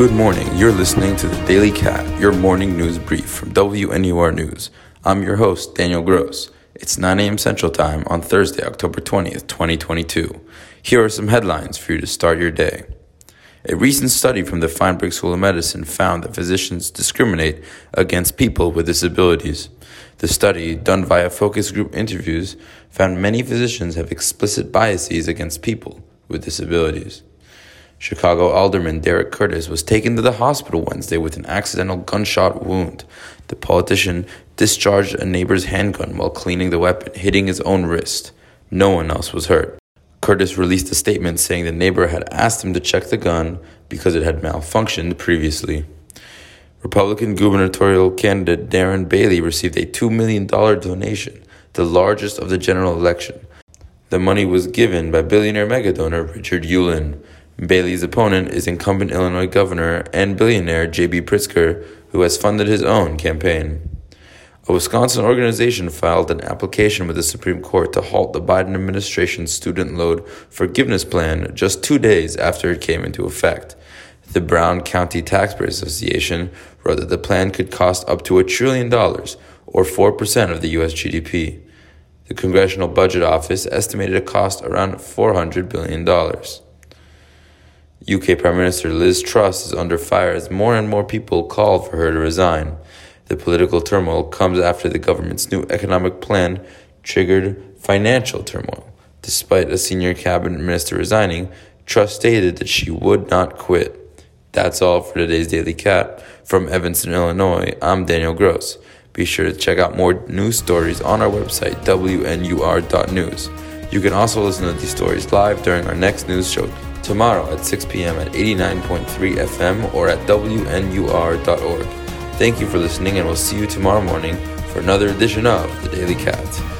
Good morning. You're listening to the Daily Cat, your morning news brief from WNUR News. I'm your host, Daniel Gross. It's 9 a.m. Central Time on Thursday, October 20th, 2022. Here are some headlines for you to start your day. A recent study from the Feinberg School of Medicine found that physicians discriminate against people with disabilities. The study, done via focus group interviews, found many physicians have explicit biases against people with disabilities. Chicago Alderman Derrick Curtis was taken to the hospital Wednesday with an accidental gunshot wound. The politician discharged a neighbor's handgun while cleaning the weapon, hitting his own wrist. No one else was hurt. Curtis released a statement saying the neighbor had asked him to check the gun because it had malfunctioned previously. Republican gubernatorial candidate Darren Bailey received a $2 million donation, the largest of the general election. The money was given by billionaire megadonor Richard Uihlein. Bailey's opponent is incumbent Illinois governor and billionaire J.B. Pritzker, who has funded his own campaign. A Wisconsin organization filed an application with the Supreme Court to halt the Biden administration's student loan forgiveness plan just two days after it came into effect. The Brown County Taxpayers Association wrote that the plan could cost up to a trillion dollars, or 4% of the U.S. GDP. The Congressional Budget Office estimated a cost around $400 billion. UK Prime Minister Liz Truss is under fire as more and more people call for her to resign. The political turmoil comes after the government's new economic plan triggered financial turmoil. Despite a senior cabinet minister resigning, Truss stated that she would not quit. That's all for today's Daily Cat. From Evanston, Illinois, I'm Daniel Gross. Be sure to check out more news stories on our website, wnur.news. You can also listen to these stories live during our next news show tomorrow at 6 p.m. at 89.3 FM or at WNUR.org. Thank you for listening, and we'll see you tomorrow morning for another edition of The Daily Cat.